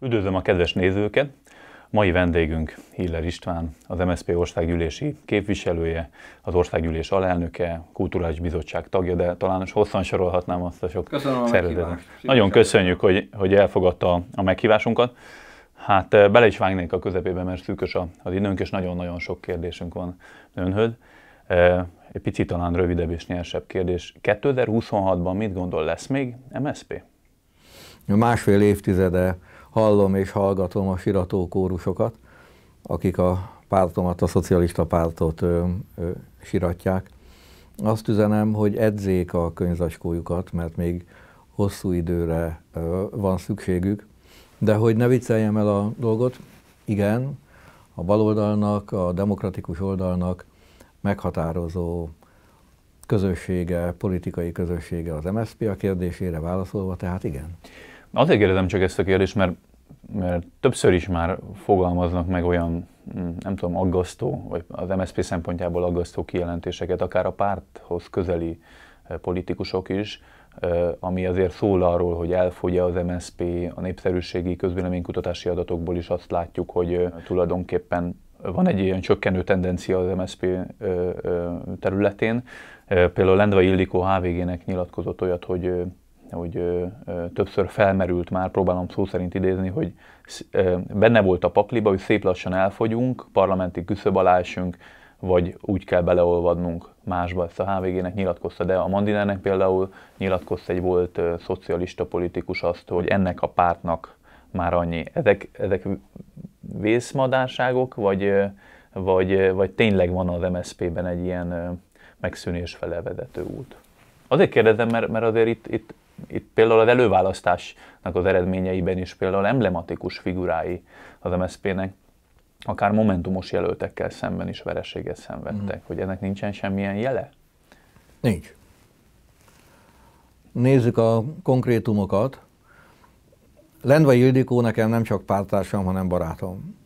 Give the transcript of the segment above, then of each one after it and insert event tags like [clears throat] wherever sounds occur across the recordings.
Üdvözlöm a kedves nézőket! Mai vendégünk Hiller István, az MSZP országgyűlési képviselője, az országgyűlés alelnöke, kulturális bizottság tagja, de talán hosszan sorolhatnám azt a sok szervezetet. Nagyon köszönjük, hogy, hogy elfogadta a meghívásunkat. Hát eh, bele is vágnék a közepébe, mert szűkös az időnk, és nagyon-nagyon sok kérdésünk van önhöz. Eh, egy picit talán rövidebb és nyersebb kérdés. 2026-ban mit gondol, lesz még MSZP? Másfél évtizede hallom és hallgatom a sirató kórusokat, akik a pártomat, a szocialista pártot ö, ö, siratják. Azt üzenem, hogy edzék a könyvzacskójukat, mert még hosszú időre ö, van szükségük. De hogy ne vicceljem el a dolgot, igen, a baloldalnak, a demokratikus oldalnak meghatározó közössége, politikai közössége az MSZP a kérdésére válaszolva, tehát igen. Azért kérdezem csak ezt a kérdést, mert, mert többször is már fogalmaznak meg olyan, mm, nem tudom, aggasztó, vagy az MSZP szempontjából aggasztó kijelentéseket, akár a párthoz közeli eh, politikusok is, eh, ami azért szól arról, hogy elfogy az MSZP, a népszerűségi közvéleménykutatási adatokból is azt látjuk, hogy eh, tulajdonképpen van egy ilyen csökkenő tendencia az MSZP területén. Például Lendvai Ildikó HVG-nek nyilatkozott olyat, hogy hogy ö, ö, többször felmerült már, próbálom szó szerint idézni, hogy ö, benne volt a pakliba, hogy szép lassan elfogyunk, parlamenti küszöb alá esünk, vagy úgy kell beleolvadnunk másba. Ezt a HVG-nek nyilatkozta, de a Mandinernek például nyilatkozta egy volt ö, szocialista politikus azt, hogy ennek a pártnak már annyi. Ezek, ezek vészmadárságok, vagy, vagy, vagy tényleg van az MSZP-ben egy ilyen megszűnés fele út? Azért kérdezem, mert, mert azért itt, itt itt például az előválasztásnak az eredményeiben is például emblematikus figurái az MSZP-nek, akár momentumos jelöltekkel szemben is vereséget szenvedtek, mm. hogy ennek nincsen semmilyen jele? Nincs. Nézzük a konkrétumokat. Lendva Ildikó nekem nem csak pártársam, hanem barátom.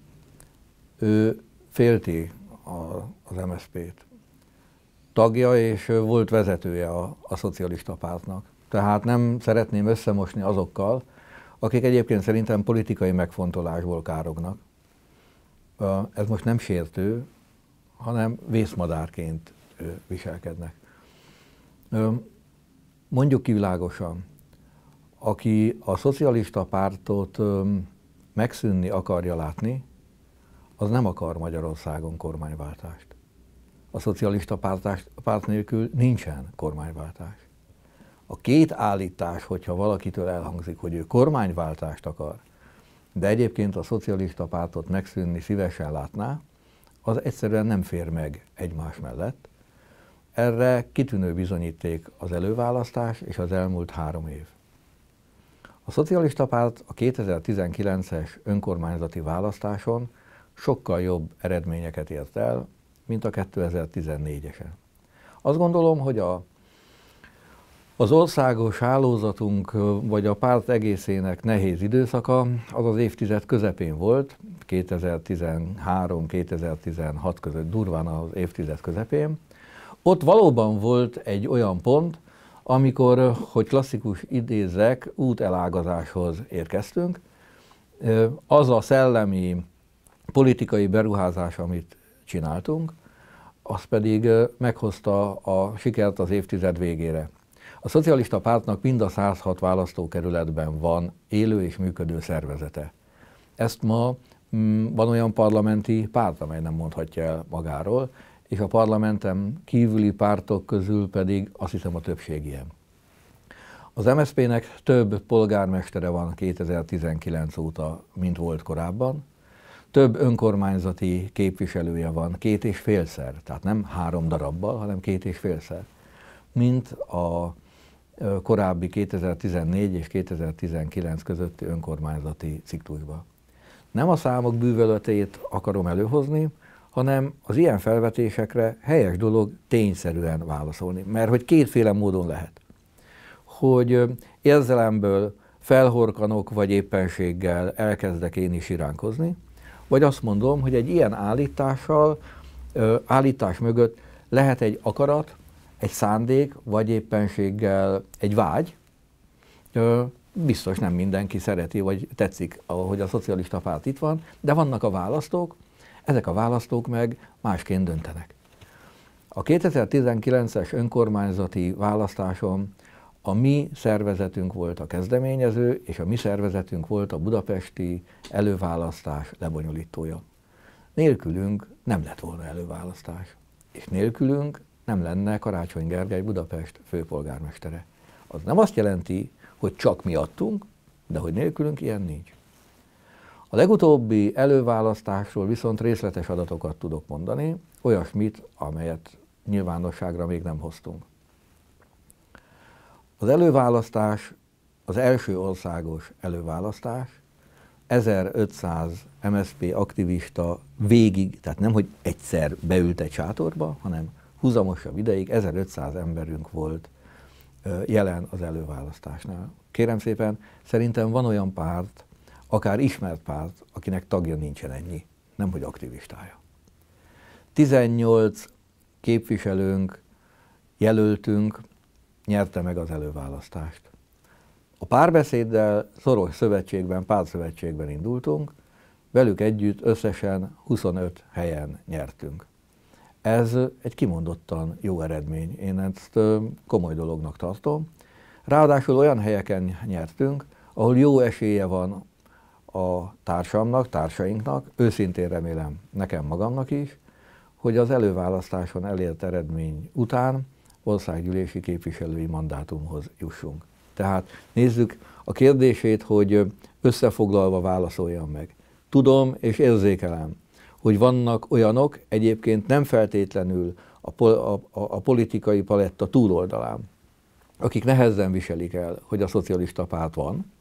Ő félti a, az MSZP-t. Tagja és volt vezetője a, a szocialista pártnak. Tehát nem szeretném összemosni azokkal, akik egyébként szerintem politikai megfontolásból kárognak. Ez most nem sértő, hanem vészmadárként viselkednek. Mondjuk kivilágosan, aki a szocialista pártot megszűnni akarja látni, az nem akar Magyarországon kormányváltást. A szocialista párt nélkül nincsen kormányváltás. A két állítás, hogyha valakitől elhangzik, hogy ő kormányváltást akar, de egyébként a szocialista pártot megszűnni szívesen látná, az egyszerűen nem fér meg egymás mellett. Erre kitűnő bizonyíték az előválasztás és az elmúlt három év. A szocialista párt a 2019-es önkormányzati választáson sokkal jobb eredményeket ért el, mint a 2014-esen. Azt gondolom, hogy a az országos hálózatunk, vagy a párt egészének nehéz időszaka az az évtized közepén volt, 2013-2016 között, durván az évtized közepén. Ott valóban volt egy olyan pont, amikor, hogy klasszikus idézek, útelágazáshoz érkeztünk. Az a szellemi, politikai beruházás, amit csináltunk, az pedig meghozta a sikert az évtized végére. A szocialista pártnak mind a 106 választókerületben van élő és működő szervezete. Ezt ma mm, van olyan parlamenti párt, amely nem mondhatja el magáról, és a parlamentem kívüli pártok közül pedig azt hiszem a többség ilyen. Az MSZP-nek több polgármestere van 2019 óta, mint volt korábban. Több önkormányzati képviselője van két és félszer, tehát nem három darabbal, hanem két és félszer, mint a korábbi 2014 és 2019 közötti önkormányzati ciklusba. Nem a számok bűvöletét akarom előhozni, hanem az ilyen felvetésekre helyes dolog tényszerűen válaszolni. Mert hogy kétféle módon lehet. Hogy érzelemből felhorkanok, vagy éppenséggel elkezdek én is iránkozni, vagy azt mondom, hogy egy ilyen állítással, állítás mögött lehet egy akarat, egy szándék, vagy éppenséggel egy vágy, biztos nem mindenki szereti, vagy tetszik, ahogy a szocialista párt itt van, de vannak a választók, ezek a választók meg másként döntenek. A 2019-es önkormányzati választáson a mi szervezetünk volt a kezdeményező, és a mi szervezetünk volt a budapesti előválasztás lebonyolítója. Nélkülünk nem lett volna előválasztás, és nélkülünk nem lenne Karácsony Gergely Budapest főpolgármestere. Az nem azt jelenti, hogy csak miattunk, de hogy nélkülünk ilyen nincs. A legutóbbi előválasztásról viszont részletes adatokat tudok mondani, olyasmit, amelyet nyilvánosságra még nem hoztunk. Az előválasztás, az első országos előválasztás, 1500 MSZP aktivista végig, tehát nem, hogy egyszer beült egy sátorba, hanem húzamosabb ideig 1500 emberünk volt jelen az előválasztásnál. Kérem szépen, szerintem van olyan párt, akár ismert párt, akinek tagja nincsen ennyi, nem hogy aktivistája. 18 képviselőnk, jelöltünk nyerte meg az előválasztást. A párbeszéddel szoros szövetségben, pártszövetségben indultunk, velük együtt összesen 25 helyen nyertünk. Ez egy kimondottan jó eredmény. Én ezt komoly dolognak tartom. Ráadásul olyan helyeken nyertünk, ahol jó esélye van a társamnak, társainknak, őszintén remélem nekem magamnak is, hogy az előválasztáson elért eredmény után országgyűlési képviselői mandátumhoz jussunk. Tehát nézzük a kérdését, hogy összefoglalva válaszoljam meg. Tudom és érzékelem, hogy vannak olyanok, egyébként nem feltétlenül a, pol, a, a, a politikai paletta túloldalán, akik nehezen viselik el, hogy a szocialista párt van.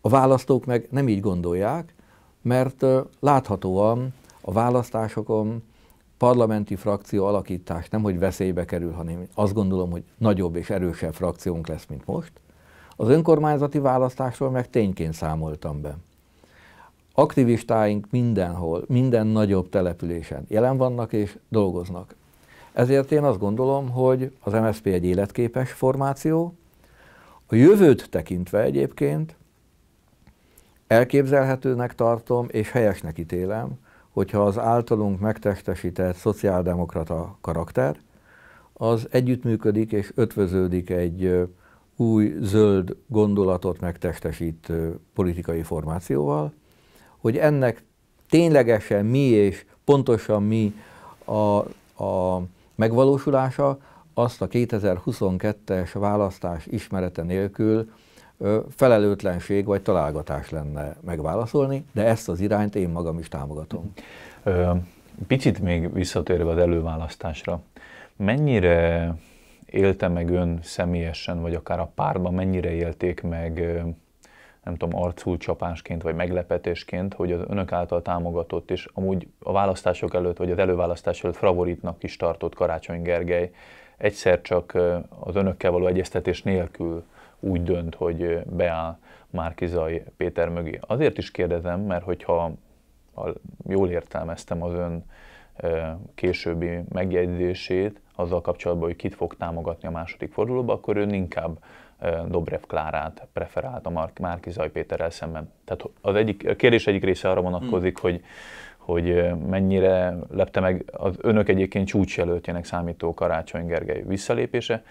A választók meg nem így gondolják, mert láthatóan a választásokon parlamenti frakció alakítás nem, hogy veszélybe kerül, hanem azt gondolom, hogy nagyobb és erősebb frakciónk lesz, mint most. Az önkormányzati választásról meg tényként számoltam be. Aktivistáink mindenhol, minden nagyobb településen jelen vannak és dolgoznak. Ezért én azt gondolom, hogy az MSZP egy életképes formáció. A jövőt tekintve egyébként elképzelhetőnek tartom és helyesnek ítélem, hogyha az általunk megtestesített szociáldemokrata karakter, az együttműködik és ötvöződik egy új zöld gondolatot megtestesítő politikai formációval, hogy ennek ténylegesen mi és pontosan mi a, a megvalósulása, azt a 2022-es választás ismerete nélkül felelőtlenség vagy találgatás lenne megválaszolni, de ezt az irányt én magam is támogatom. Picit még visszatérve az előválasztásra, mennyire élte meg ön személyesen, vagy akár a párban, mennyire élték meg nem tudom, arculcsapásként vagy meglepetésként, hogy az önök által támogatott, és amúgy a választások előtt, vagy az előválasztás előtt favoritnak is tartott Karácsony Gergely, egyszer csak az önökkel való egyeztetés nélkül úgy dönt, hogy beáll Márkizai Péter mögé. Azért is kérdezem, mert hogyha ha jól értelmeztem az ön későbbi megjegyzését azzal kapcsolatban, hogy kit fog támogatni a második fordulóba, akkor ön inkább Dobrev Klárát preferált a Márkizaj Péterrel szemben. Tehát az egyik, a kérdés egyik része arra vonatkozik, hmm. hogy hogy mennyire lepte meg az önök egyébként csúcsjelöltjének számító Karácsony Gergely visszalépése,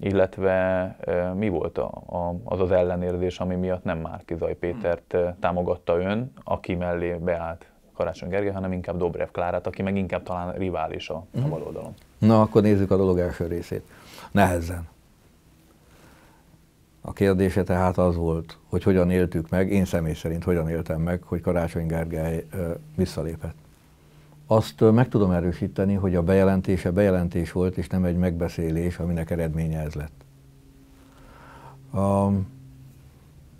illetve mi volt a, a, az az ellenérzés, ami miatt nem Márkizaj Pétert támogatta ön, aki mellé beállt Karácsony Gergely, hanem inkább Dobrev Klárát, aki meg inkább talán rivális a, a mhm. baloldalon. Na, akkor nézzük a dolog első részét. Nehezen. A kérdése tehát az volt, hogy hogyan éltük meg, én személy szerint hogyan éltem meg, hogy Karácsony Gergely visszalépett. Azt meg tudom erősíteni, hogy a bejelentése bejelentés volt, és nem egy megbeszélés, aminek eredménye ez lett. Um,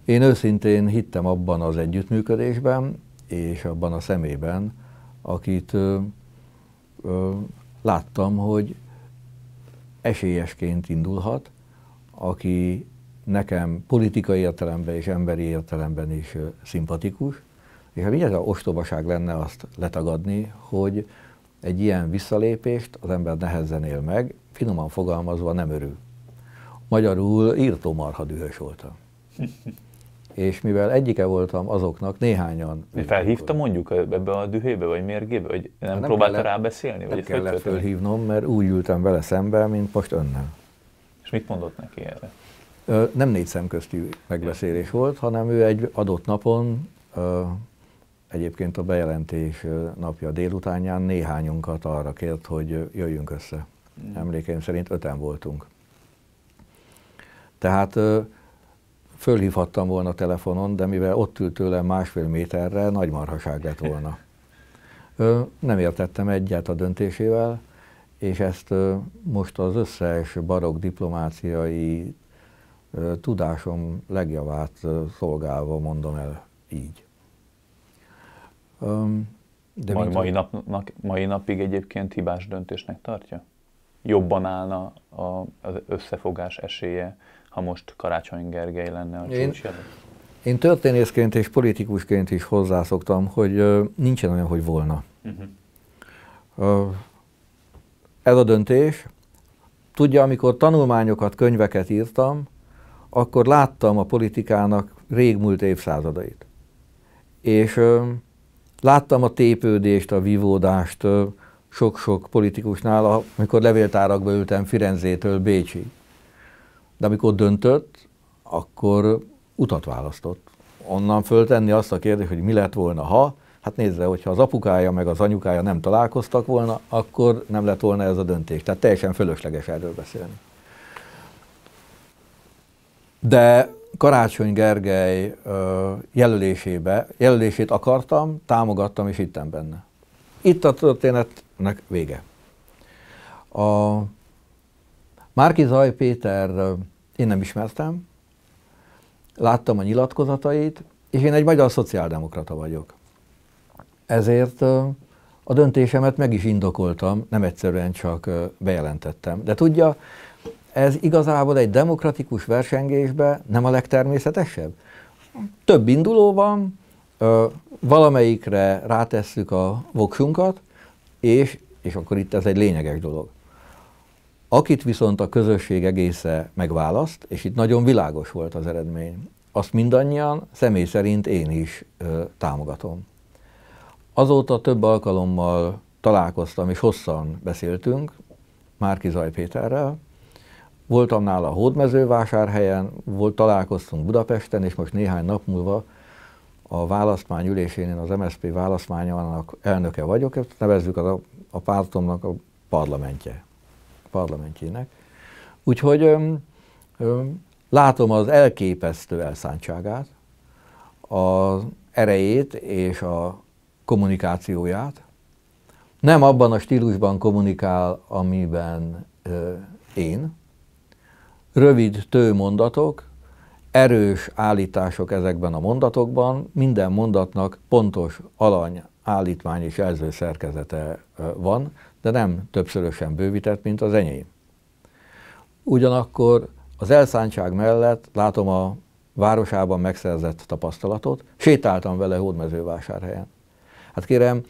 én őszintén hittem abban az együttműködésben, és abban a szemében, akit ö, ö, láttam, hogy esélyesként indulhat, aki nekem politikai értelemben és emberi értelemben is szimpatikus, és ha mindjárt ostobaság lenne azt letagadni, hogy egy ilyen visszalépést az ember nehezen él meg, finoman fogalmazva nem örül. Magyarul írtó marha dühös voltam. [laughs] És mivel egyike voltam azoknak, néhányan... Mi felhívta mondjuk ebbe a dühébe, vagy mérgébe, vagy nem, nem próbálta rá beszélni? Nem vagy kellett felhívnom, mert úgy ültem vele szembe, mint most önnel. És mit mondott neki erre? Nem négy szemköztű megbeszélés volt, hanem ő egy adott napon, egyébként a bejelentés napja délutánján néhányunkat arra kért, hogy jöjjünk össze. Emlékeim szerint öten voltunk. Tehát fölhívhattam volna telefonon, de mivel ott ült tőlem másfél méterre, nagy marhaság lett volna. [laughs] Nem értettem egyet a döntésével, és ezt most az összes barok diplomáciai tudásom legjavát szolgálva mondom el így. De mai, mai, napnak, mai napig egyébként hibás döntésnek tartja? Jobban állna az összefogás esélye, ha most Karácsony Gergely lenne a én, én történészként és politikusként is hozzászoktam, hogy nincsen olyan, hogy volna. Uh-huh. Ez a döntés, tudja, amikor tanulmányokat, könyveket írtam, akkor láttam a politikának régmúlt évszázadait. És láttam a tépődést, a vívódást sok-sok politikusnál, amikor levéltárakba ültem Firenzétől Bécsig. De amikor döntött, akkor utat választott. Onnan föltenni azt a kérdést, hogy mi lett volna, ha, hát nézze, hogyha az apukája meg az anyukája nem találkoztak volna, akkor nem lett volna ez a döntés. Tehát teljesen fölösleges erről beszélni. De Karácsony Gergely jelölésébe, jelölését akartam, támogattam és hittem benne. Itt a történetnek vége. A Márki Zaj Péter én nem ismertem, láttam a nyilatkozatait, és én egy magyar szociáldemokrata vagyok. Ezért a döntésemet meg is indokoltam, nem egyszerűen csak bejelentettem. De tudja, ez igazából egy demokratikus versengésben nem a legtermészetesebb? Több induló van, valamelyikre rátesszük a voksunkat, és, és akkor itt ez egy lényeges dolog. Akit viszont a közösség egésze megválaszt, és itt nagyon világos volt az eredmény, azt mindannyian személy szerint én is ö, támogatom. Azóta több alkalommal találkoztam, és hosszan beszéltünk Márki Zaj Péterrel, Voltam nála a Hódmezővásárhelyen, volt, találkoztunk Budapesten, és most néhány nap múlva a választmány ülésén én az MSZP választmányának elnöke vagyok, ezt nevezzük a, a pártomnak a parlamentje, parlamentjének. Úgyhogy öm, öm, látom az elképesztő elszántságát, az erejét és a kommunikációját. Nem abban a stílusban kommunikál, amiben ö, én, rövid tőmondatok, erős állítások ezekben a mondatokban, minden mondatnak pontos alany, állítmány és jelző szerkezete van, de nem többszörösen bővített, mint az enyém. Ugyanakkor az elszántság mellett látom a városában megszerzett tapasztalatot, sétáltam vele Hódmezővásárhelyen. Hát kérem,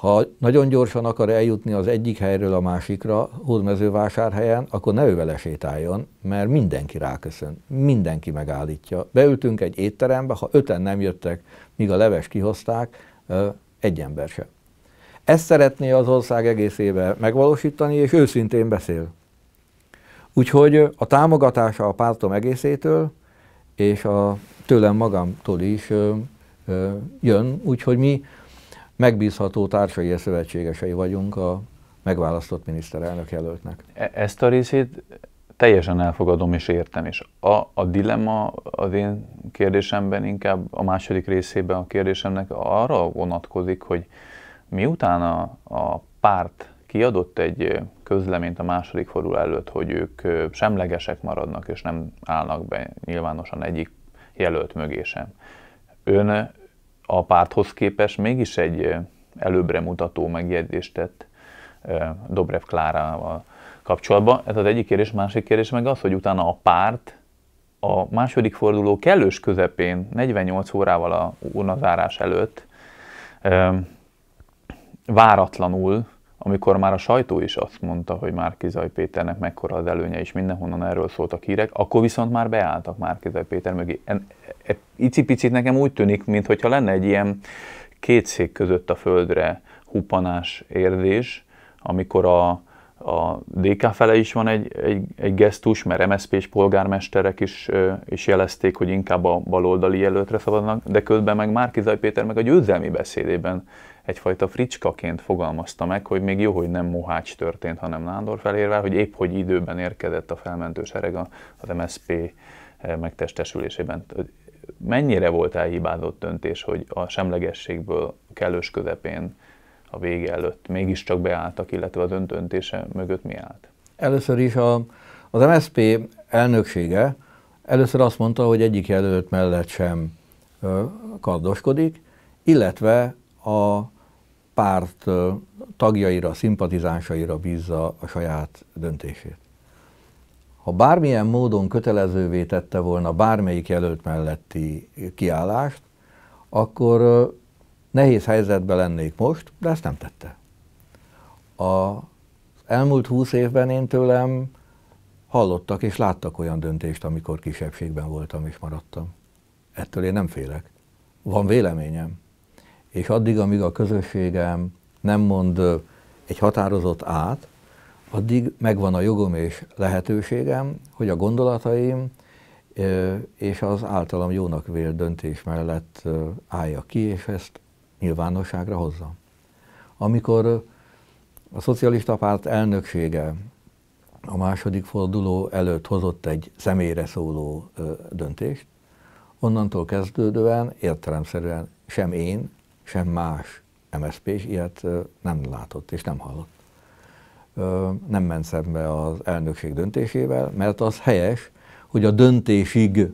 ha nagyon gyorsan akar eljutni az egyik helyről a másikra, Hódmezővásárhelyen, akkor ne ő vele sétáljon, mert mindenki ráköszön, mindenki megállítja. Beültünk egy étterembe, ha öten nem jöttek, míg a leves kihozták, egy ember sem. Ezt szeretné az ország egészébe megvalósítani, és őszintén beszél. Úgyhogy a támogatása a pártom egészétől, és a tőlem magamtól is jön, úgyhogy mi megbízható társai és szövetségesei vagyunk a megválasztott miniszterelnök jelöltnek. E- ezt a részét teljesen elfogadom és értem is. A, a dilemma az én kérdésemben inkább a második részében a kérdésemnek arra vonatkozik, hogy miután a, a párt kiadott egy közleményt a második forduló előtt, hogy ők semlegesek maradnak és nem állnak be nyilvánosan egyik jelölt mögé sem. Ön a párthoz képest mégis egy előbbre mutató megjegyzést tett Dobrev Klárával kapcsolatban. Ez az egyik kérdés, másik kérdés meg az, hogy utána a párt a második forduló kellős közepén, 48 órával a urnazárás előtt váratlanul amikor már a sajtó is azt mondta, hogy Márkizaj Péternek mekkora az előnye, és mindenhonnan erről szóltak hírek, akkor viszont már beálltak Márkizaj Péter mögé. E, icipicit nekem úgy tűnik, mintha lenne egy ilyen két szék között a földre hupanás érzés, amikor a, a DK fele is van egy, egy, egy gesztus, mert MSZP-s polgármesterek is, is jelezték, hogy inkább a baloldali jelöltre szavaznak, de közben meg Márkizaj Péter meg a győzelmi beszédében egyfajta fricskaként fogalmazta meg, hogy még jó, hogy nem Mohács történt, hanem Nándor felérvel, hogy épp hogy időben érkezett a felmentő sereg az MSZP megtestesülésében. Mennyire volt elhibázott döntés, hogy a semlegességből kellős közepén a vége előtt mégiscsak beálltak, illetve az öntöntése mögött mi állt? Először is a, az MSZP elnöksége először azt mondta, hogy egyik jelölt mellett sem kardoskodik, illetve a párt tagjaira, szimpatizánsaira bízza a saját döntését. Ha bármilyen módon kötelezővé tette volna bármelyik jelölt melletti kiállást, akkor Nehéz helyzetben lennék most, de ezt nem tette. Az elmúlt húsz évben én tőlem hallottak és láttak olyan döntést, amikor kisebbségben voltam és maradtam. Ettől én nem félek. Van véleményem. És addig, amíg a közösségem nem mond egy határozott át, addig megvan a jogom és lehetőségem, hogy a gondolataim és az általam jónak vélt döntés mellett álljak ki, és ezt nyilvánosságra hozza. Amikor a szocialista párt elnöksége a második forduló előtt hozott egy személyre szóló döntést, onnantól kezdődően értelemszerűen sem én, sem más MSZP is ilyet nem látott és nem hallott. Nem ment szembe az elnökség döntésével, mert az helyes, hogy a döntésig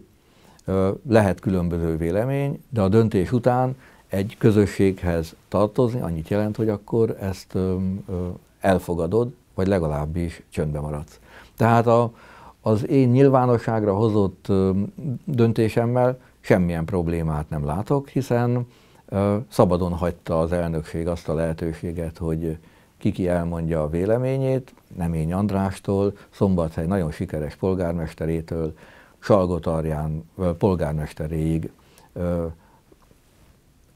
lehet különböző vélemény, de a döntés után egy közösséghez tartozni, annyit jelent, hogy akkor ezt elfogadod, vagy legalábbis csöndbe maradsz. Tehát a, az én nyilvánosságra hozott döntésemmel semmilyen problémát nem látok, hiszen szabadon hagyta az elnökség azt a lehetőséget, hogy kiki elmondja a véleményét, Nemény Andrástól, Szombathely nagyon sikeres polgármesterétől, Salgotarján polgármesteréig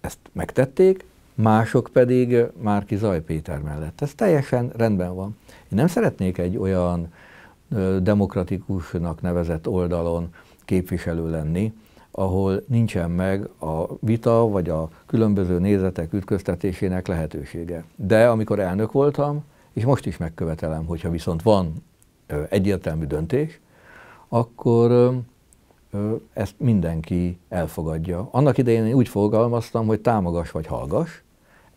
ezt megtették, mások pedig Márki Zaj Péter mellett. Ez teljesen rendben van. Én nem szeretnék egy olyan demokratikusnak nevezett oldalon képviselő lenni, ahol nincsen meg a vita vagy a különböző nézetek ütköztetésének lehetősége. De amikor elnök voltam, és most is megkövetelem, hogyha viszont van egyértelmű döntés, akkor ezt mindenki elfogadja. Annak idején én úgy fogalmaztam, hogy támogas vagy hallgas,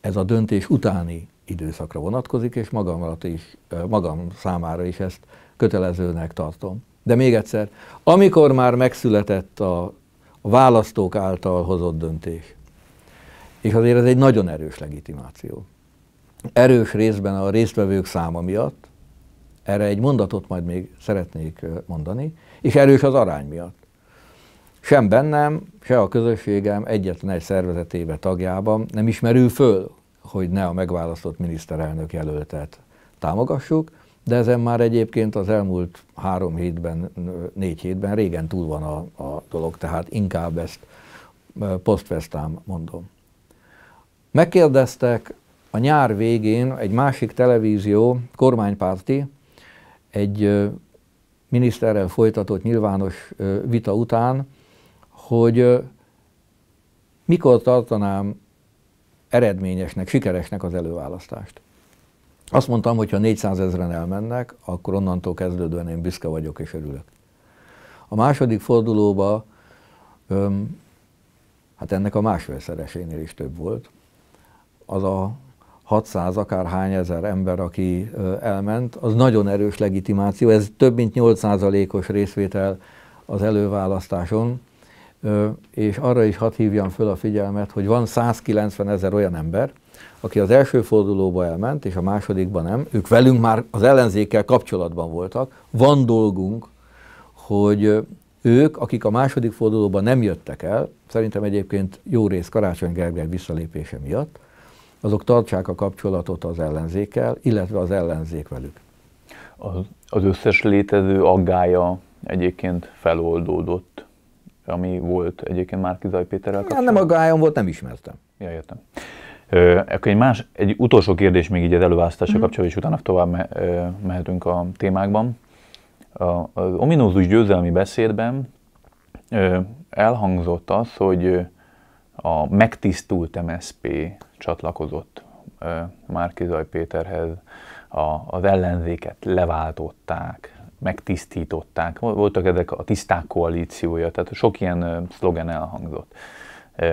ez a döntés utáni időszakra vonatkozik, és magam, is, magam számára is ezt kötelezőnek tartom. De még egyszer, amikor már megszületett a, a választók által hozott döntés, és azért ez egy nagyon erős legitimáció. Erős részben a résztvevők száma miatt, erre egy mondatot majd még szeretnék mondani, és erős az arány miatt sem bennem, se a közösségem egyetlen egy szervezetébe tagjában nem ismerül föl, hogy ne a megválasztott miniszterelnök jelöltet támogassuk, de ezen már egyébként az elmúlt három hétben, négy hétben régen túl van a, a dolog, tehát inkább ezt posztfesztám mondom. Megkérdeztek a nyár végén egy másik televízió, kormánypárti, egy miniszterrel folytatott nyilvános vita után, hogy mikor tartanám eredményesnek, sikeresnek az előválasztást. Azt mondtam, hogy ha 400 ezeren elmennek, akkor onnantól kezdődően én büszke vagyok és örülök. A második fordulóba, öm, hát ennek a másfélszeresénél is több volt. Az a 600 akár hány ezer ember, aki elment, az nagyon erős legitimáció, ez több mint 8%-os részvétel az előválasztáson, és arra is hadd hívjam föl a figyelmet, hogy van 190 ezer olyan ember, aki az első fordulóba elment, és a másodikban nem, ők velünk már az ellenzékkel kapcsolatban voltak. Van dolgunk, hogy ők, akik a második fordulóban nem jöttek el, szerintem egyébként jó rész Karácsony Gergely visszalépése miatt, azok tartsák a kapcsolatot az ellenzékkel, illetve az ellenzék velük. Az, az összes létező aggája egyébként feloldódott, ami volt egyébként Márkizaj Péterrel kapcsolatban? Nem aggályom volt, nem ismertem. Ja, értem. Akkor egy, más, egy utolsó kérdés még így az előválasztással mm. kapcsolatban, és utána tovább me, mehetünk a témákban. Az ominózus győzelmi beszédben elhangzott az, hogy a megtisztult MSP csatlakozott Márkizaj Péterhez, a, az ellenzéket leváltották, megtisztították, voltak ezek a tiszták koalíciója, tehát sok ilyen szlogen elhangzott.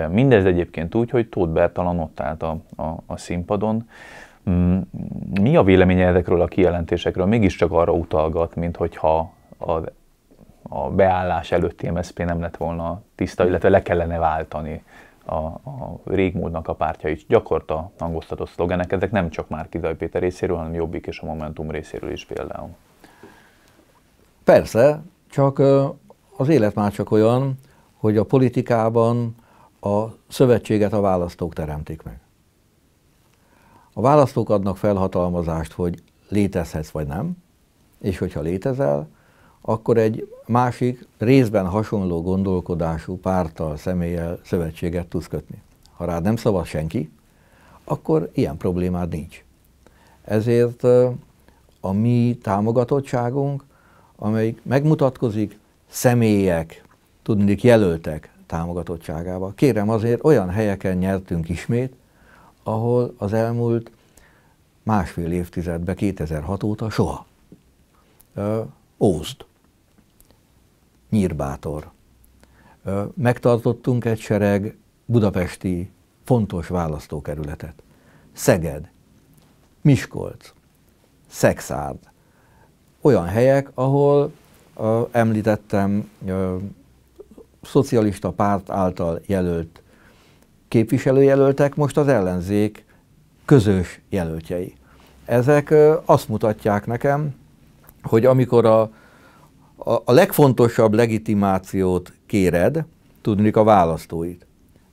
Mindez egyébként úgy, hogy Tóth Bertalan ott állt a, a, a színpadon. Mm, mi a véleménye ezekről a kijelentésekről? Mégiscsak arra utalgat, mint hogyha a, a beállás előtti MSZP nem lett volna tiszta, illetve le kellene váltani a, a régmúltnak a pártja is. Gyakorta hangoztatott szlogenek, ezek nem csak már Kizaj Péter részéről, hanem Jobbik és a Momentum részéről is például. Persze, csak az élet már csak olyan, hogy a politikában a szövetséget a választók teremtik meg. A választók adnak felhatalmazást, hogy létezhetsz vagy nem, és hogyha létezel, akkor egy másik, részben hasonló gondolkodású párttal, személlyel szövetséget tudsz kötni. Ha rád nem szavaz senki, akkor ilyen problémád nincs. Ezért a mi támogatottságunk, amelyik megmutatkozik személyek, tudnék jelöltek támogatottságával. Kérem azért, olyan helyeken nyertünk ismét, ahol az elmúlt másfél évtizedben, 2006 óta soha. Ózd, Nyírbátor. Megtartottunk egy sereg budapesti fontos választókerületet. Szeged, Miskolc, Szexárd. Olyan helyek, ahol említettem szocialista párt által jelölt képviselőjelöltek, most az ellenzék közös jelöltjei. Ezek azt mutatják nekem, hogy amikor a, a, a legfontosabb legitimációt kéred, tudnik a választóit.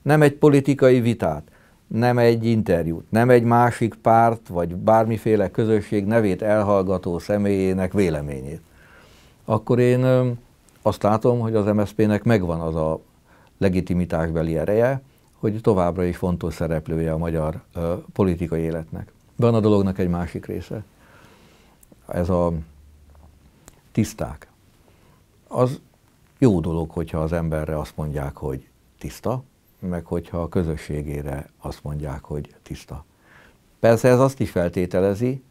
Nem egy politikai vitát, nem egy interjút, nem egy másik párt vagy bármiféle közösség nevét elhallgató személyének véleményét. Akkor én azt látom, hogy az MSZP-nek megvan az a legitimitásbeli ereje, hogy továbbra is fontos szereplője a magyar ö, politikai életnek. Van a dolognak egy másik része. Ez a tiszták. Az jó dolog, hogyha az emberre azt mondják, hogy tiszta, meg hogyha a közösségére azt mondják, hogy tiszta. Persze ez azt is feltételezi,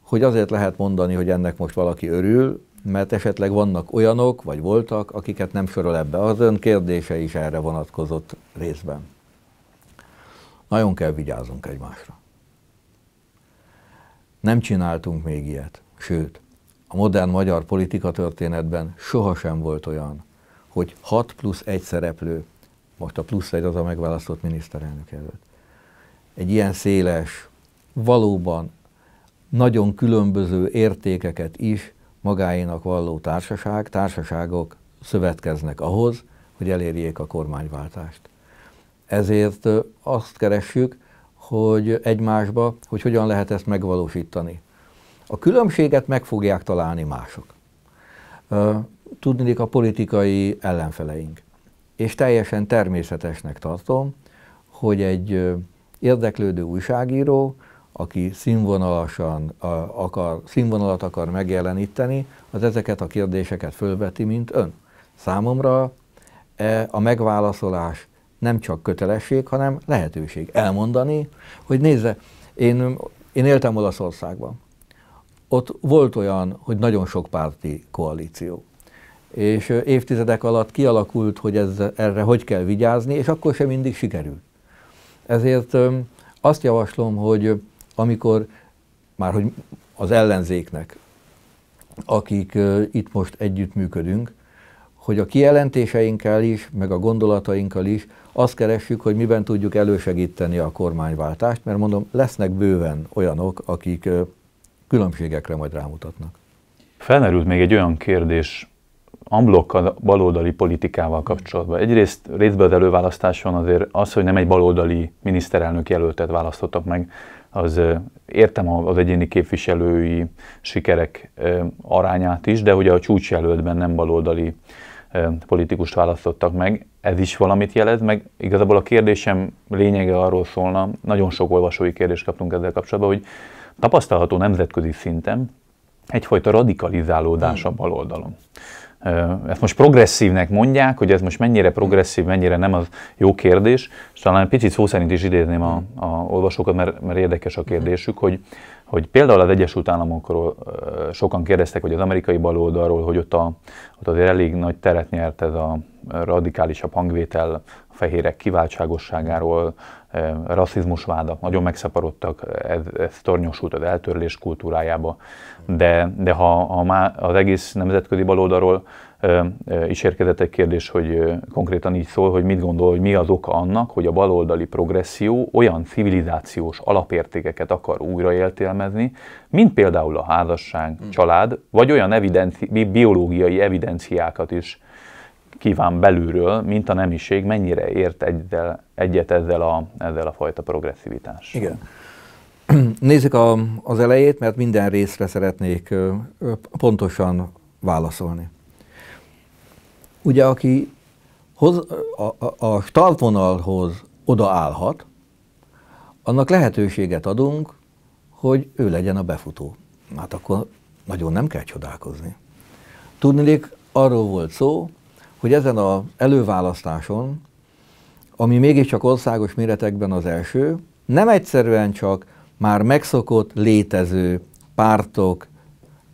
hogy azért lehet mondani, hogy ennek most valaki örül, mert esetleg vannak olyanok, vagy voltak, akiket nem sorol ebbe. Az ön kérdése is erre vonatkozott részben. Nagyon kell vigyázzunk egymásra. Nem csináltunk még ilyet, sőt, a modern magyar politika történetben sohasem volt olyan, hogy 6 plusz egy szereplő, most a plusz egy az a megválasztott miniszterelnök előtt. Egy ilyen széles, valóban nagyon különböző értékeket is magáénak valló társaság, társaságok szövetkeznek ahhoz, hogy elérjék a kormányváltást. Ezért azt keressük, hogy egymásba, hogy hogyan lehet ezt megvalósítani. A különbséget meg fogják találni mások. Tudnék a politikai ellenfeleink. És teljesen természetesnek tartom, hogy egy érdeklődő újságíró aki színvonalasan akar, színvonalat akar megjeleníteni, az ezeket a kérdéseket fölveti, mint ön. Számomra e, a megválaszolás nem csak kötelesség, hanem lehetőség. Elmondani, hogy nézze, én, én éltem Olaszországban. Ott volt olyan, hogy nagyon sok párti koalíció. És évtizedek alatt kialakult, hogy ez, erre hogy kell vigyázni, és akkor sem mindig sikerült. Ezért azt javaslom, hogy amikor már hogy az ellenzéknek, akik itt most együttműködünk, hogy a kijelentéseinkkel is, meg a gondolatainkkal is azt keressük, hogy miben tudjuk elősegíteni a kormányváltást, mert mondom, lesznek bőven olyanok, akik különbségekre majd rámutatnak. Felmerült még egy olyan kérdés amblok a baloldali politikával kapcsolatban. Egyrészt részben az előválasztáson azért az, hogy nem egy baloldali miniszterelnök jelöltet választottak meg, az értem az egyéni képviselői sikerek arányát is, de hogy a csúcsjelöltben nem baloldali politikust választottak meg, ez is valamit jelez, meg igazából a kérdésem lényege arról szólna, nagyon sok olvasói kérdést kaptunk ezzel kapcsolatban, hogy tapasztalható nemzetközi szinten egyfajta radikalizálódás a baloldalon ezt most progresszívnek mondják, hogy ez most mennyire progresszív, mennyire nem, az jó kérdés, és talán picit szó szerint is idézném a, a olvasókat, mert, mert érdekes a kérdésük, hogy, hogy például az Egyesült Államokról sokan kérdeztek, hogy az amerikai baloldalról, hogy ott, a, ott azért elég nagy teret nyert ez a radikálisabb hangvétel a fehérek kiváltságosságáról, rasszizmusvádak nagyon megszaporodtak, ez, ez tornyosult az eltörlés kultúrájába, de, de ha, ha már az egész nemzetközi baloldalról is érkezett egy kérdés, hogy konkrétan így szól, hogy mit gondol, hogy mi az oka annak, hogy a baloldali progresszió olyan civilizációs alapértékeket akar újraéltelmezni, mint például a házasság, hmm. család, vagy olyan evidenci, biológiai evidenciákat is kíván belülről, mint a nemiség, mennyire ért egyet, egyet ezzel, a, ezzel a fajta progresszivitás. Igen. [clears throat] Nézzük a, az elejét, mert minden részre szeretnék pontosan válaszolni. Ugye, aki hoz, a, a, a startvonalhoz odaállhat, annak lehetőséget adunk, hogy ő legyen a befutó. Hát akkor nagyon nem kell csodálkozni. Tudnilik, arról volt szó, hogy ezen az előválasztáson, ami mégiscsak országos méretekben az első, nem egyszerűen csak már megszokott, létező pártok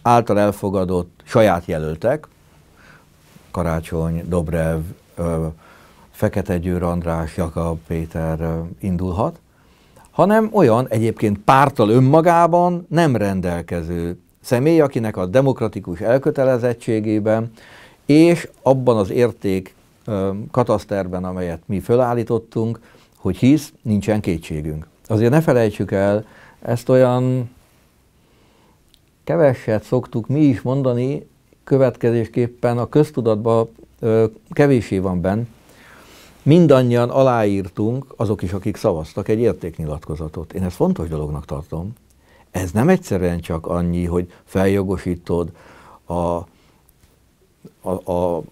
által elfogadott saját jelöltek, Karácsony, Dobrev, Fekete Győr András, Jakab Péter indulhat, hanem olyan egyébként pártal önmagában nem rendelkező személy, akinek a demokratikus elkötelezettségében és abban az érték kataszterben, amelyet mi fölállítottunk, hogy hisz, nincsen kétségünk. Azért ne felejtsük el, ezt olyan keveset szoktuk mi is mondani, következésképpen a köztudatban kevésé van benn. Mindannyian aláírtunk, azok is, akik szavaztak, egy értéknyilatkozatot. Én ezt fontos dolognak tartom. Ez nem egyszerűen csak annyi, hogy feljogosítod a a, a,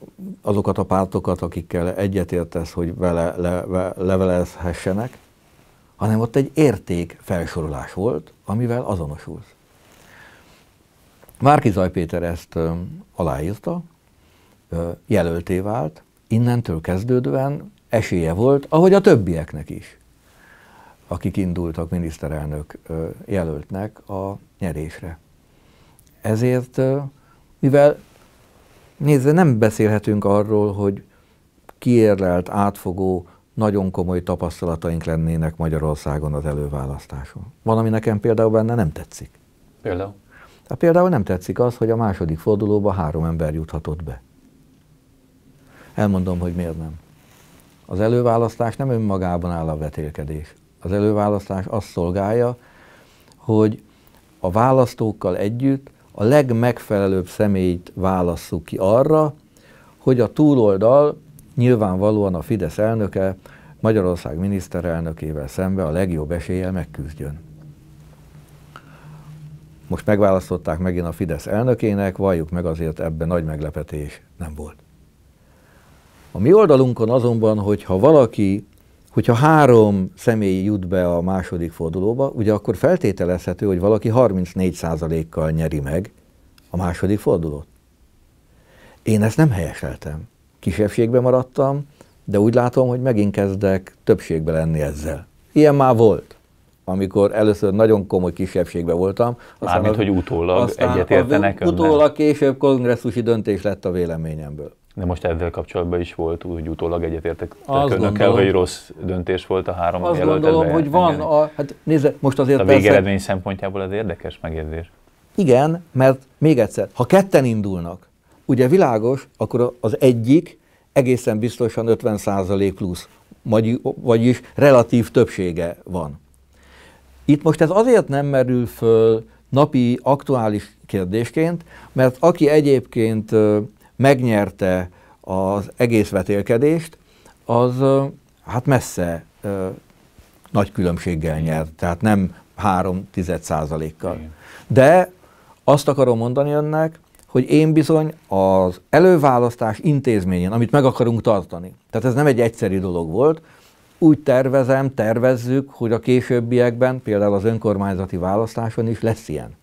azokat a pártokat, akikkel egyetértesz, hogy vele le, levelezhessenek, hanem ott egy érték felsorolás volt, amivel azonosulsz. Márki Zaj Péter ezt aláírta, ö, jelölté vált, innentől kezdődően esélye volt, ahogy a többieknek is, akik indultak miniszterelnök jelöltnek a nyerésre. Ezért, mivel Nézze, nem beszélhetünk arról, hogy kiérlelt, átfogó, nagyon komoly tapasztalataink lennének Magyarországon az előválasztáson. Van, ami nekem például benne nem tetszik. Például? Hát például nem tetszik az, hogy a második fordulóba három ember juthatott be. Elmondom, hogy miért nem. Az előválasztás nem önmagában áll a vetélkedés. Az előválasztás azt szolgálja, hogy a választókkal együtt a legmegfelelőbb személyt válasszuk ki arra, hogy a túloldal nyilvánvalóan a Fidesz elnöke Magyarország miniszterelnökével szembe a legjobb eséllyel megküzdjön. Most megválasztották megint a Fidesz elnökének, valljuk meg azért ebben nagy meglepetés nem volt. A mi oldalunkon azonban, hogyha valaki hogyha három személy jut be a második fordulóba, ugye akkor feltételezhető, hogy valaki 34%-kal nyeri meg a második fordulót. Én ezt nem helyeseltem. Kisebbségbe maradtam, de úgy látom, hogy megint kezdek többségbe lenni ezzel. Ilyen már volt, amikor először nagyon komoly kisebbségbe voltam. Mármint, hogy utólag egyetértenek Utólag később kongresszusi döntés lett a véleményemből. De most ezzel kapcsolatban is volt, úgy utólag egyetértek önökkel, hogy rossz döntés volt a három Azt gondolom, hogy van, a, hát nézze, most azért A végeredmény persze, szempontjából ez érdekes megjegyzés. Igen, mert még egyszer, ha ketten indulnak, ugye világos, akkor az egyik egészen biztosan 50% plusz, vagyis relatív többsége van. Itt most ez azért nem merül föl napi aktuális kérdésként, mert aki egyébként megnyerte az egész vetélkedést, az hát messze nagy különbséggel nyert, tehát nem 3 százalékkal. De azt akarom mondani önnek, hogy én bizony az előválasztás intézményén, amit meg akarunk tartani, tehát ez nem egy egyszerű dolog volt, úgy tervezem, tervezzük, hogy a későbbiekben, például az önkormányzati választáson is lesz ilyen.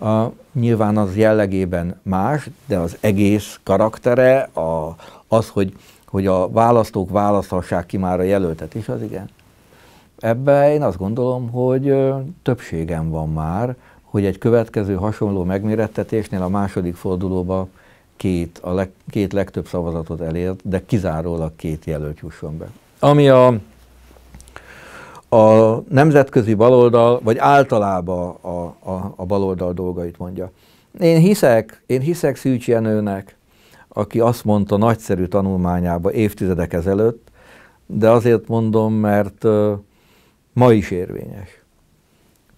A, nyilván az jellegében más, de az egész karaktere, a, az, hogy, hogy a választók választhassák ki már a jelöltet is, az igen. Ebben én azt gondolom, hogy többségem van már, hogy egy következő hasonló megmérettetésnél a második fordulóba két, a leg, két legtöbb szavazatot elért, de kizárólag két jelölt jusson be. Ami a, a nemzetközi baloldal, vagy általában a, a, a baloldal dolgait mondja. Én hiszek, én hiszek Szűcs Jenőnek, aki azt mondta nagyszerű tanulmányába évtizedek ezelőtt, de azért mondom, mert uh, ma is érvényes.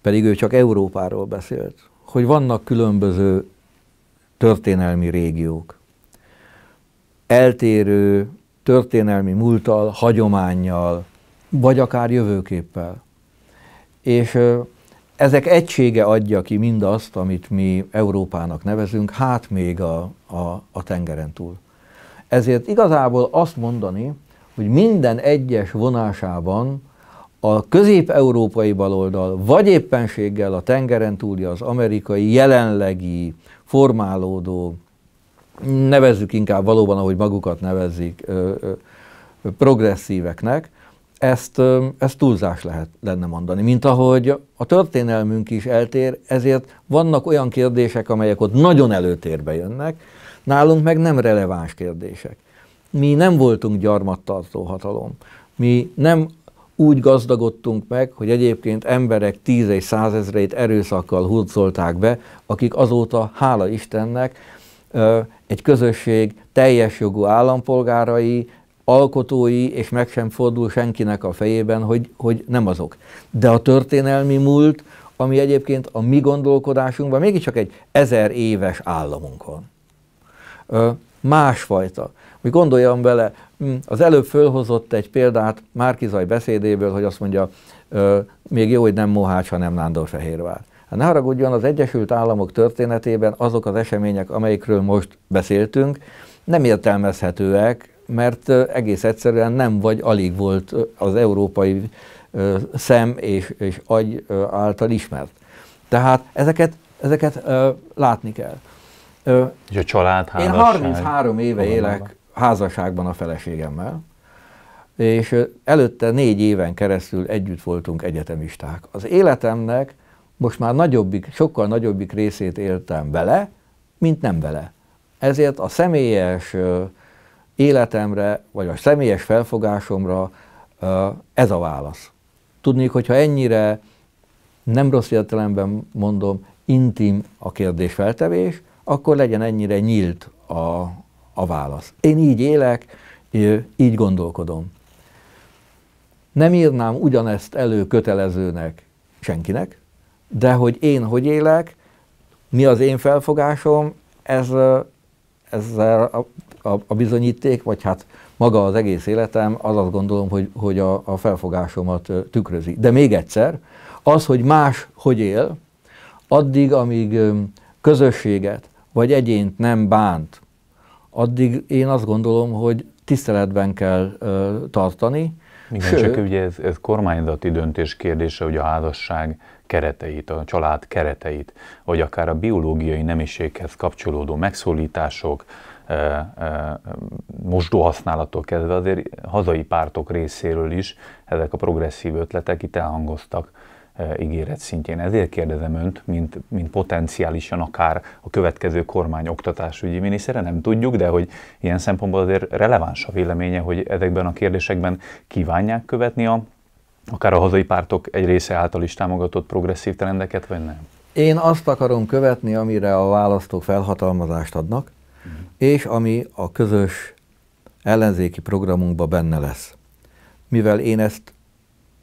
Pedig ő csak Európáról beszélt, hogy vannak különböző történelmi régiók, eltérő történelmi múltal, hagyományjal, vagy akár jövőképpel. És ezek egysége adja ki mindazt, amit mi Európának nevezünk, hát még a, a, a tengeren túl. Ezért igazából azt mondani, hogy minden egyes vonásában a közép-európai baloldal, vagy éppenséggel a tengeren túli, az amerikai jelenlegi formálódó nevezzük inkább valóban, ahogy magukat nevezzik, progresszíveknek, ezt, ezt túlzás lehet lenne mondani. Mint ahogy a történelmünk is eltér, ezért vannak olyan kérdések, amelyek ott nagyon előtérbe jönnek, nálunk meg nem releváns kérdések. Mi nem voltunk gyarmattartó hatalom. Mi nem úgy gazdagodtunk meg, hogy egyébként emberek tíz és százezreit erőszakkal hurcolták be, akik azóta, hála Istennek, egy közösség teljes jogú állampolgárai, alkotói, és meg sem fordul senkinek a fejében, hogy, hogy nem azok. De a történelmi múlt, ami egyébként a mi gondolkodásunkban mégiscsak egy ezer éves államunk van. Másfajta. Mi gondoljam bele, az előbb fölhozott egy példát Márkizaj beszédéből, hogy azt mondja, még jó, hogy nem Mohács, hanem Nándorfehérvár. Hát ne haragudjon, az Egyesült Államok történetében azok az események, amelyekről most beszéltünk, nem értelmezhetőek, mert egész egyszerűen nem vagy alig volt az európai szem és, és agy által ismert. Tehát ezeket, ezeket látni kell. És a család? Én 33 éve élek házasságban a feleségemmel, és előtte négy éven keresztül együtt voltunk egyetemisták. Az életemnek most már nagyobbik, sokkal nagyobbik részét éltem vele, mint nem vele. Ezért a személyes életemre, vagy a személyes felfogásomra ez a válasz. Tudnék, hogyha ennyire, nem rossz értelemben mondom, intim a kérdésfeltevés, akkor legyen ennyire nyílt a, a válasz. Én így élek, így gondolkodom. Nem írnám ugyanezt elő kötelezőnek senkinek, de hogy én hogy élek, mi az én felfogásom, ez, ezzel a, a, a bizonyíték, vagy hát maga az egész életem, az azt gondolom, hogy, hogy a, a felfogásomat tükrözi. De még egyszer, az, hogy más hogy él, addig, amíg közösséget vagy egyént nem bánt, addig én azt gondolom, hogy tiszteletben kell tartani. Igen, Sőt, csak ugye ez, ez kormányzati döntés kérdése, hogy a házasság kereteit, a család kereteit, vagy akár a biológiai nemiséghez kapcsolódó megszólítások, mosdóhasználattól kezdve azért hazai pártok részéről is ezek a progresszív ötletek itt elhangoztak ígéret szintjén. Ezért kérdezem önt, mint, mint potenciálisan akár a következő kormány oktatásügyi minisztere, nem tudjuk, de hogy ilyen szempontból azért releváns a véleménye, hogy ezekben a kérdésekben kívánják követni a akár a hazai pártok egy része által is támogatott progresszív trendeket, vagy nem? Én azt akarom követni, amire a választók felhatalmazást adnak, és ami a közös ellenzéki programunkban benne lesz. Mivel én ezt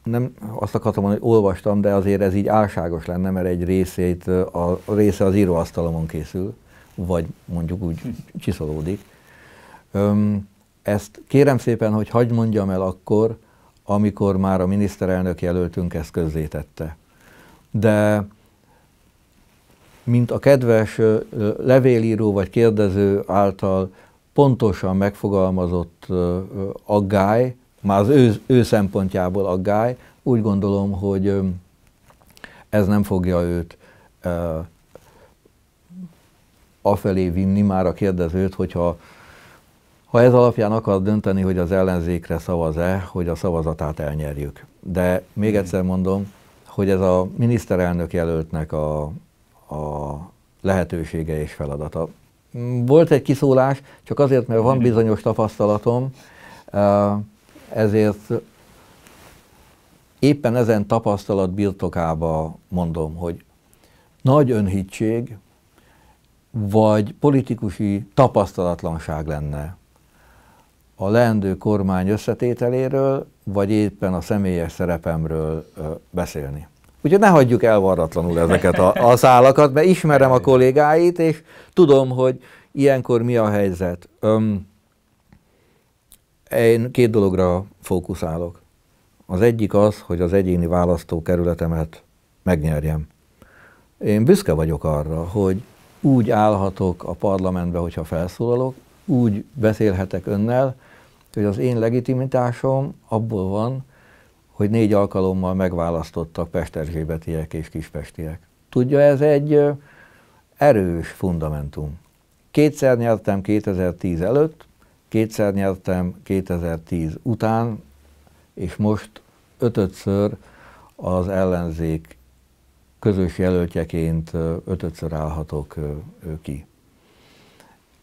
nem azt akartam mondani, hogy olvastam, de azért ez így álságos lenne, mert egy részét, a része az íróasztalomon készül, vagy mondjuk úgy csiszolódik. Ezt kérem szépen, hogy hagyd mondjam el akkor, amikor már a miniszterelnök jelöltünk ezt közzétette. De mint a kedves levélíró vagy kérdező által pontosan megfogalmazott aggály, már az ő, ő szempontjából aggály, úgy gondolom, hogy ez nem fogja őt afelé vinni már a kérdezőt, hogyha ha ez alapján akar dönteni, hogy az ellenzékre szavaz-e, hogy a szavazatát elnyerjük. De még egyszer mondom, hogy ez a miniszterelnök jelöltnek a, a lehetősége és feladata. Volt egy kiszólás, csak azért, mert van bizonyos tapasztalatom, ezért éppen ezen tapasztalat birtokába mondom, hogy nagy önhittség, vagy politikusi tapasztalatlanság lenne a leendő kormány összetételéről, vagy éppen a személyes szerepemről beszélni. Úgyhogy ne hagyjuk elvarratlanul ezeket a, a szálakat, mert ismerem a kollégáit, és tudom, hogy ilyenkor mi a helyzet. Öm, én két dologra fókuszálok. Az egyik az, hogy az egyéni választókerületemet megnyerjem. Én büszke vagyok arra, hogy úgy állhatok a parlamentbe, hogyha felszólalok, úgy beszélhetek önnel, hogy az én legitimitásom abból van, hogy négy alkalommal megválasztottak pesterzsébetiek és kispestiek. Tudja, ez egy erős fundamentum. Kétszer nyertem 2010 előtt, kétszer nyertem 2010 után, és most ötödször az ellenzék közös jelöltjeként ötödször állhatok ki.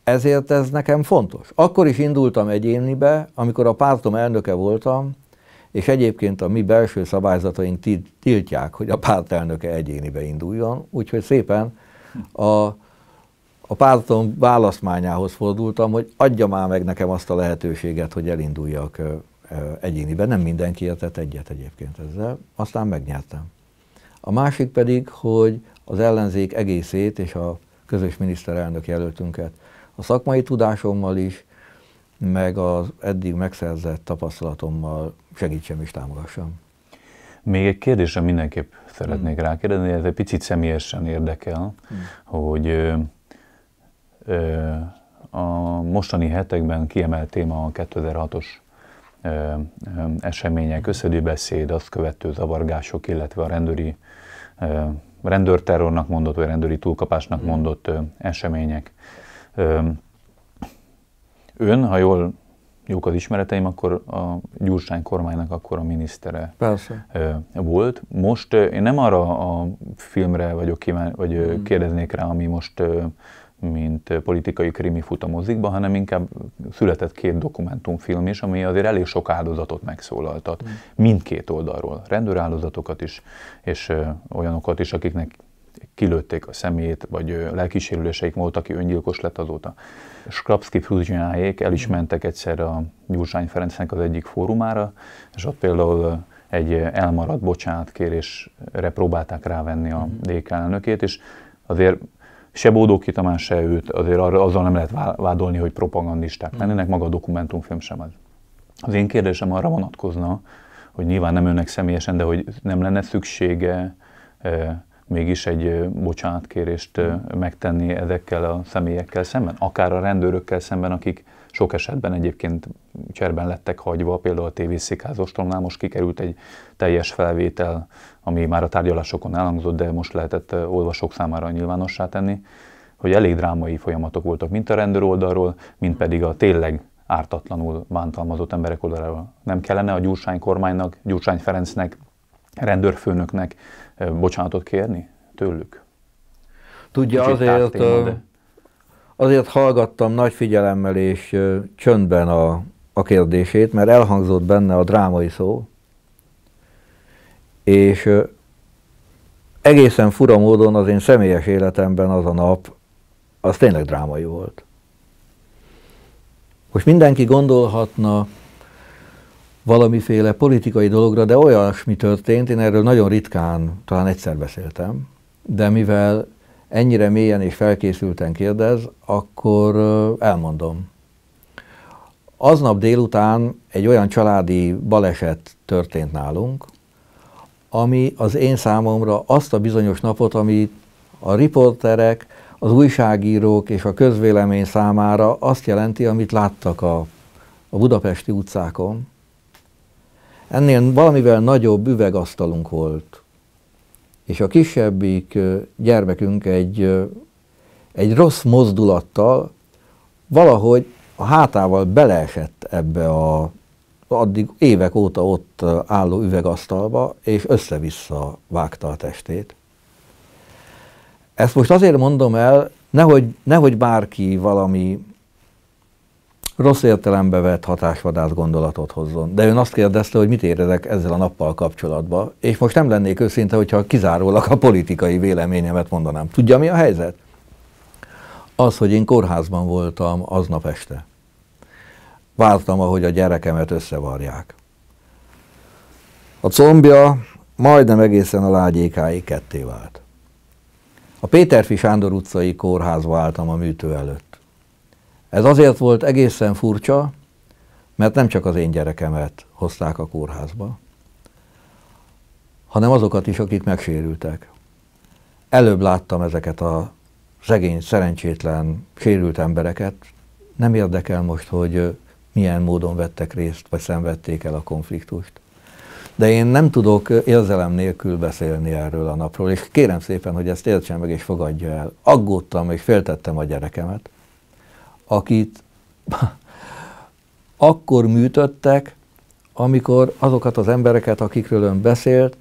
Ezért ez nekem fontos. Akkor is indultam egyénibe, amikor a pártom elnöke voltam, és egyébként a mi belső szabályzataink tiltják, hogy a pártelnöke egyénibe induljon, úgyhogy szépen a, a pártom választmányához fordultam, hogy adja már meg nekem azt a lehetőséget, hogy elinduljak egyénibe. Nem mindenki értett egyet egyébként ezzel, aztán megnyertem. A másik pedig, hogy az ellenzék egészét és a közös miniszterelnök jelöltünket a szakmai tudásommal is, meg az eddig megszerzett tapasztalatommal segítsem és támogassam. Még egy kérdésre mindenképp szeretnék hmm. rákérdezni, ez egy picit személyesen érdekel, hmm. hogy a mostani hetekben kiemelt téma a 2006-os ö, ö, események, összedőbeszéd, azt követő zavargások, illetve a rendőri rendőrterrornak mondott, vagy rendőri túlkapásnak hmm. mondott események. Ön, ha jól jók az ismereteim, akkor a Gyurcsány kormánynak akkor a minisztere Persze. volt. Most én nem arra a filmre vagyok kíván, vagy hmm. kérdeznék rá, ami most mint politikai krimi fut a mozikba, hanem inkább született két dokumentumfilm is, ami azért elég sok áldozatot megszólaltat. Hmm. Mindkét oldalról. Rendőráldozatokat is, és olyanokat is, akiknek kilőtték a szemét, vagy lelkisérüléseik volt, aki öngyilkos lett azóta. Skrapski Fruzsináék el is mentek egyszer a Gyurcsány Ferencnek az egyik fórumára, és ott például egy elmaradt bocsánatkérésre próbálták rávenni a mhm. DK elnökét, és azért se Bódóki Tamás, se őt azért arra, azzal nem lehet vádolni, hogy propagandisták mhm. lennének, maga a dokumentumfilm sem az. Az én kérdésem arra vonatkozna, hogy nyilván nem önnek személyesen, de hogy nem lenne szüksége mégis egy bocsánatkérést megtenni ezekkel a személyekkel szemben, akár a rendőrökkel szemben, akik sok esetben egyébként cserben lettek hagyva, például a TVC házostolnál most kikerült egy teljes felvétel, ami már a tárgyalásokon elhangzott, de most lehetett olvasók számára nyilvánossá tenni, hogy elég drámai folyamatok voltak, mint a rendőr oldalról, mint pedig a tényleg ártatlanul bántalmazott emberek oldaláról. Nem kellene a Gyurcsány kormánynak, Gyurcsány Ferencnek, rendőrfőnöknek bocsánatot kérni tőlük? Tudja, Kicsit azért, azért hallgattam nagy figyelemmel és csöndben a, a kérdését, mert elhangzott benne a drámai szó, és egészen fura módon az én személyes életemben az a nap, az tényleg drámai volt. Most mindenki gondolhatna, valamiféle politikai dologra, de olyasmi történt, én erről nagyon ritkán, talán egyszer beszéltem, de mivel ennyire mélyen és felkészülten kérdez, akkor elmondom. Aznap délután egy olyan családi baleset történt nálunk, ami az én számomra azt a bizonyos napot, amit a riporterek, az újságírók és a közvélemény számára azt jelenti, amit láttak a, a budapesti utcákon. Ennél valamivel nagyobb üvegasztalunk volt, és a kisebbik gyermekünk egy, egy rossz mozdulattal valahogy a hátával beleesett ebbe a addig évek óta ott álló üvegasztalba, és össze-vissza vágta a testét. Ezt most azért mondom el, nehogy, nehogy bárki valami rossz értelembe vett hatásvadász gondolatot hozzon. De ön azt kérdezte, hogy mit érezek ezzel a nappal kapcsolatban, és most nem lennék őszinte, hogyha kizárólag a politikai véleményemet mondanám. Tudja, mi a helyzet? Az, hogy én kórházban voltam aznap este. Vártam, ahogy a gyerekemet összevarják. A combja majdnem egészen a lágyékáig ketté vált. A Péterfi Sándor utcai kórházba álltam a műtő előtt. Ez azért volt egészen furcsa, mert nem csak az én gyerekemet hozták a kórházba, hanem azokat is, akik megsérültek. Előbb láttam ezeket a szegény, szerencsétlen, sérült embereket. Nem érdekel most, hogy milyen módon vettek részt, vagy szenvedték el a konfliktust. De én nem tudok érzelem nélkül beszélni erről a napról, és kérem szépen, hogy ezt értsen meg és fogadja el. Aggódtam és féltettem a gyerekemet, akit [laughs] akkor műtöttek, amikor azokat az embereket, akikről ön beszélt,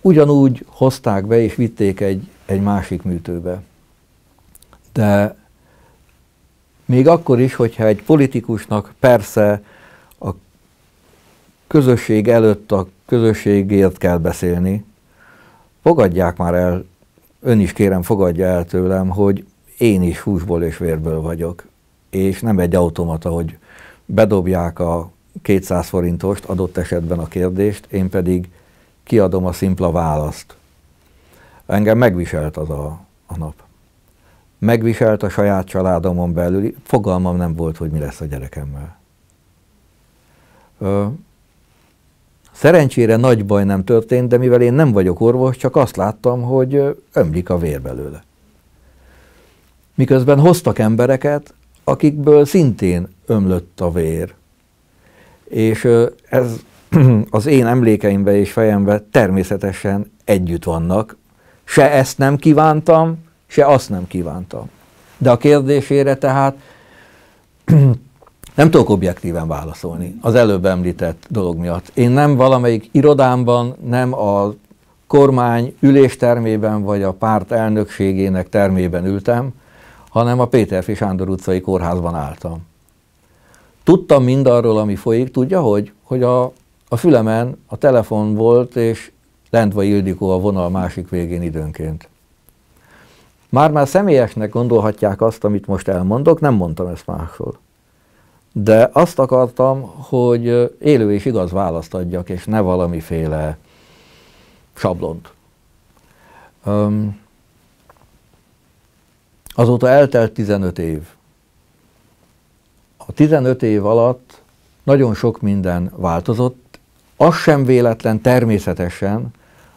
ugyanúgy hozták be és vitték egy, egy másik műtőbe. De még akkor is, hogyha egy politikusnak persze a közösség előtt a közösségért kell beszélni, fogadják már el, ön is kérem fogadja el tőlem, hogy én is húsból és vérből vagyok, és nem egy automata, hogy bedobják a 200 forintost, adott esetben a kérdést, én pedig kiadom a szimpla választ. Engem megviselt az a, a nap megviselt a saját családomon belül, fogalmam nem volt, hogy mi lesz a gyerekemmel. Szerencsére nagy baj nem történt, de mivel én nem vagyok orvos, csak azt láttam, hogy ömlik a vér belőle. Miközben hoztak embereket, akikből szintén ömlött a vér. És ez [clears throat] az én emlékeimben és fejemben természetesen együtt vannak. Se ezt nem kívántam, se azt nem kívántam. De a kérdésére tehát [clears throat] nem tudok objektíven válaszolni az előbb említett dolog miatt. Én nem valamelyik irodámban, nem a kormány üléstermében vagy a párt elnökségének termében ültem, hanem a Péterfi Sándor utcai kórházban álltam. Tudtam mindarról, ami folyik, tudja, hogy, hogy a, a fülemen a telefon volt, és Lentva Ildikó a vonal másik végén időnként. Már-már személyesnek gondolhatják azt, amit most elmondok, nem mondtam ezt máshol. De azt akartam, hogy élő és igaz választ adjak, és ne valamiféle sablont. Um, azóta eltelt 15 év. A 15 év alatt nagyon sok minden változott. Az sem véletlen természetesen,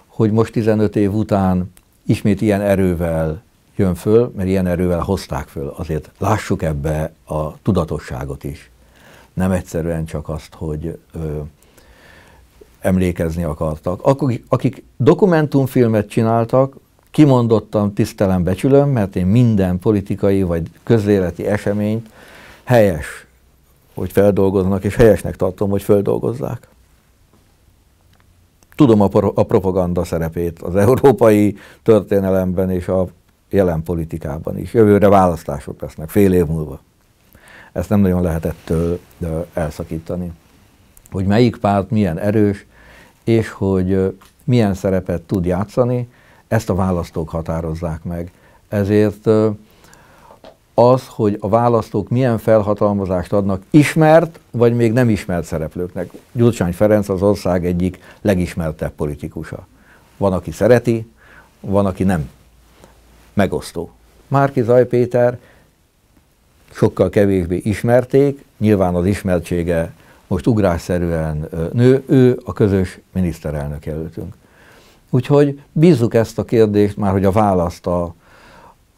hogy most 15 év után ismét ilyen erővel jön föl, mert ilyen erővel hozták föl. Azért lássuk ebbe a tudatosságot is. Nem egyszerűen csak azt, hogy ö, emlékezni akartak. Akik, akik dokumentumfilmet csináltak, kimondottan tisztelem, becsülöm, mert én minden politikai vagy közéleti eseményt helyes, hogy feldolgoznak, és helyesnek tartom, hogy feldolgozzák. Tudom a, a propaganda szerepét az európai történelemben és a jelen politikában is. Jövőre választások lesznek, fél év múlva. Ezt nem nagyon lehet ettől elszakítani. Hogy melyik párt milyen erős, és hogy milyen szerepet tud játszani, ezt a választók határozzák meg. Ezért az, hogy a választók milyen felhatalmazást adnak ismert, vagy még nem ismert szereplőknek. Gyurcsány Ferenc az ország egyik legismertebb politikusa. Van, aki szereti, van, aki nem megosztó. Márki Zaj Péter sokkal kevésbé ismerték, nyilván az ismertsége most ugrásszerűen nő, ő a közös miniszterelnök jelöltünk. Úgyhogy bízzuk ezt a kérdést már, hogy a választ a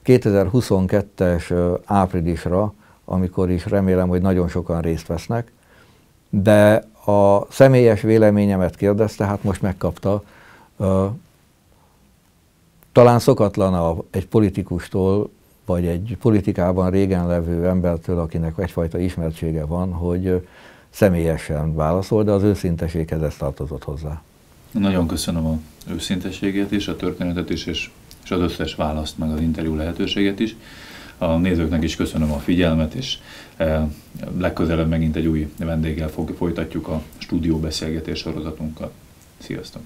2022-es áprilisra, amikor is remélem, hogy nagyon sokan részt vesznek, de a személyes véleményemet kérdezte, hát most megkapta. Talán szokatlan egy politikustól, vagy egy politikában régen levő embertől, akinek egyfajta ismertsége van, hogy személyesen válaszol, de az őszinteséghez ez tartozott hozzá. Nagyon köszönöm a őszinteségét is, a történetet is, és, és az összes választ, meg az interjú lehetőséget is. A nézőknek is köszönöm a figyelmet, és e, legközelebb megint egy új vendéggel fog, folytatjuk a stúdió beszélgetés sorozatunkat. Sziasztok!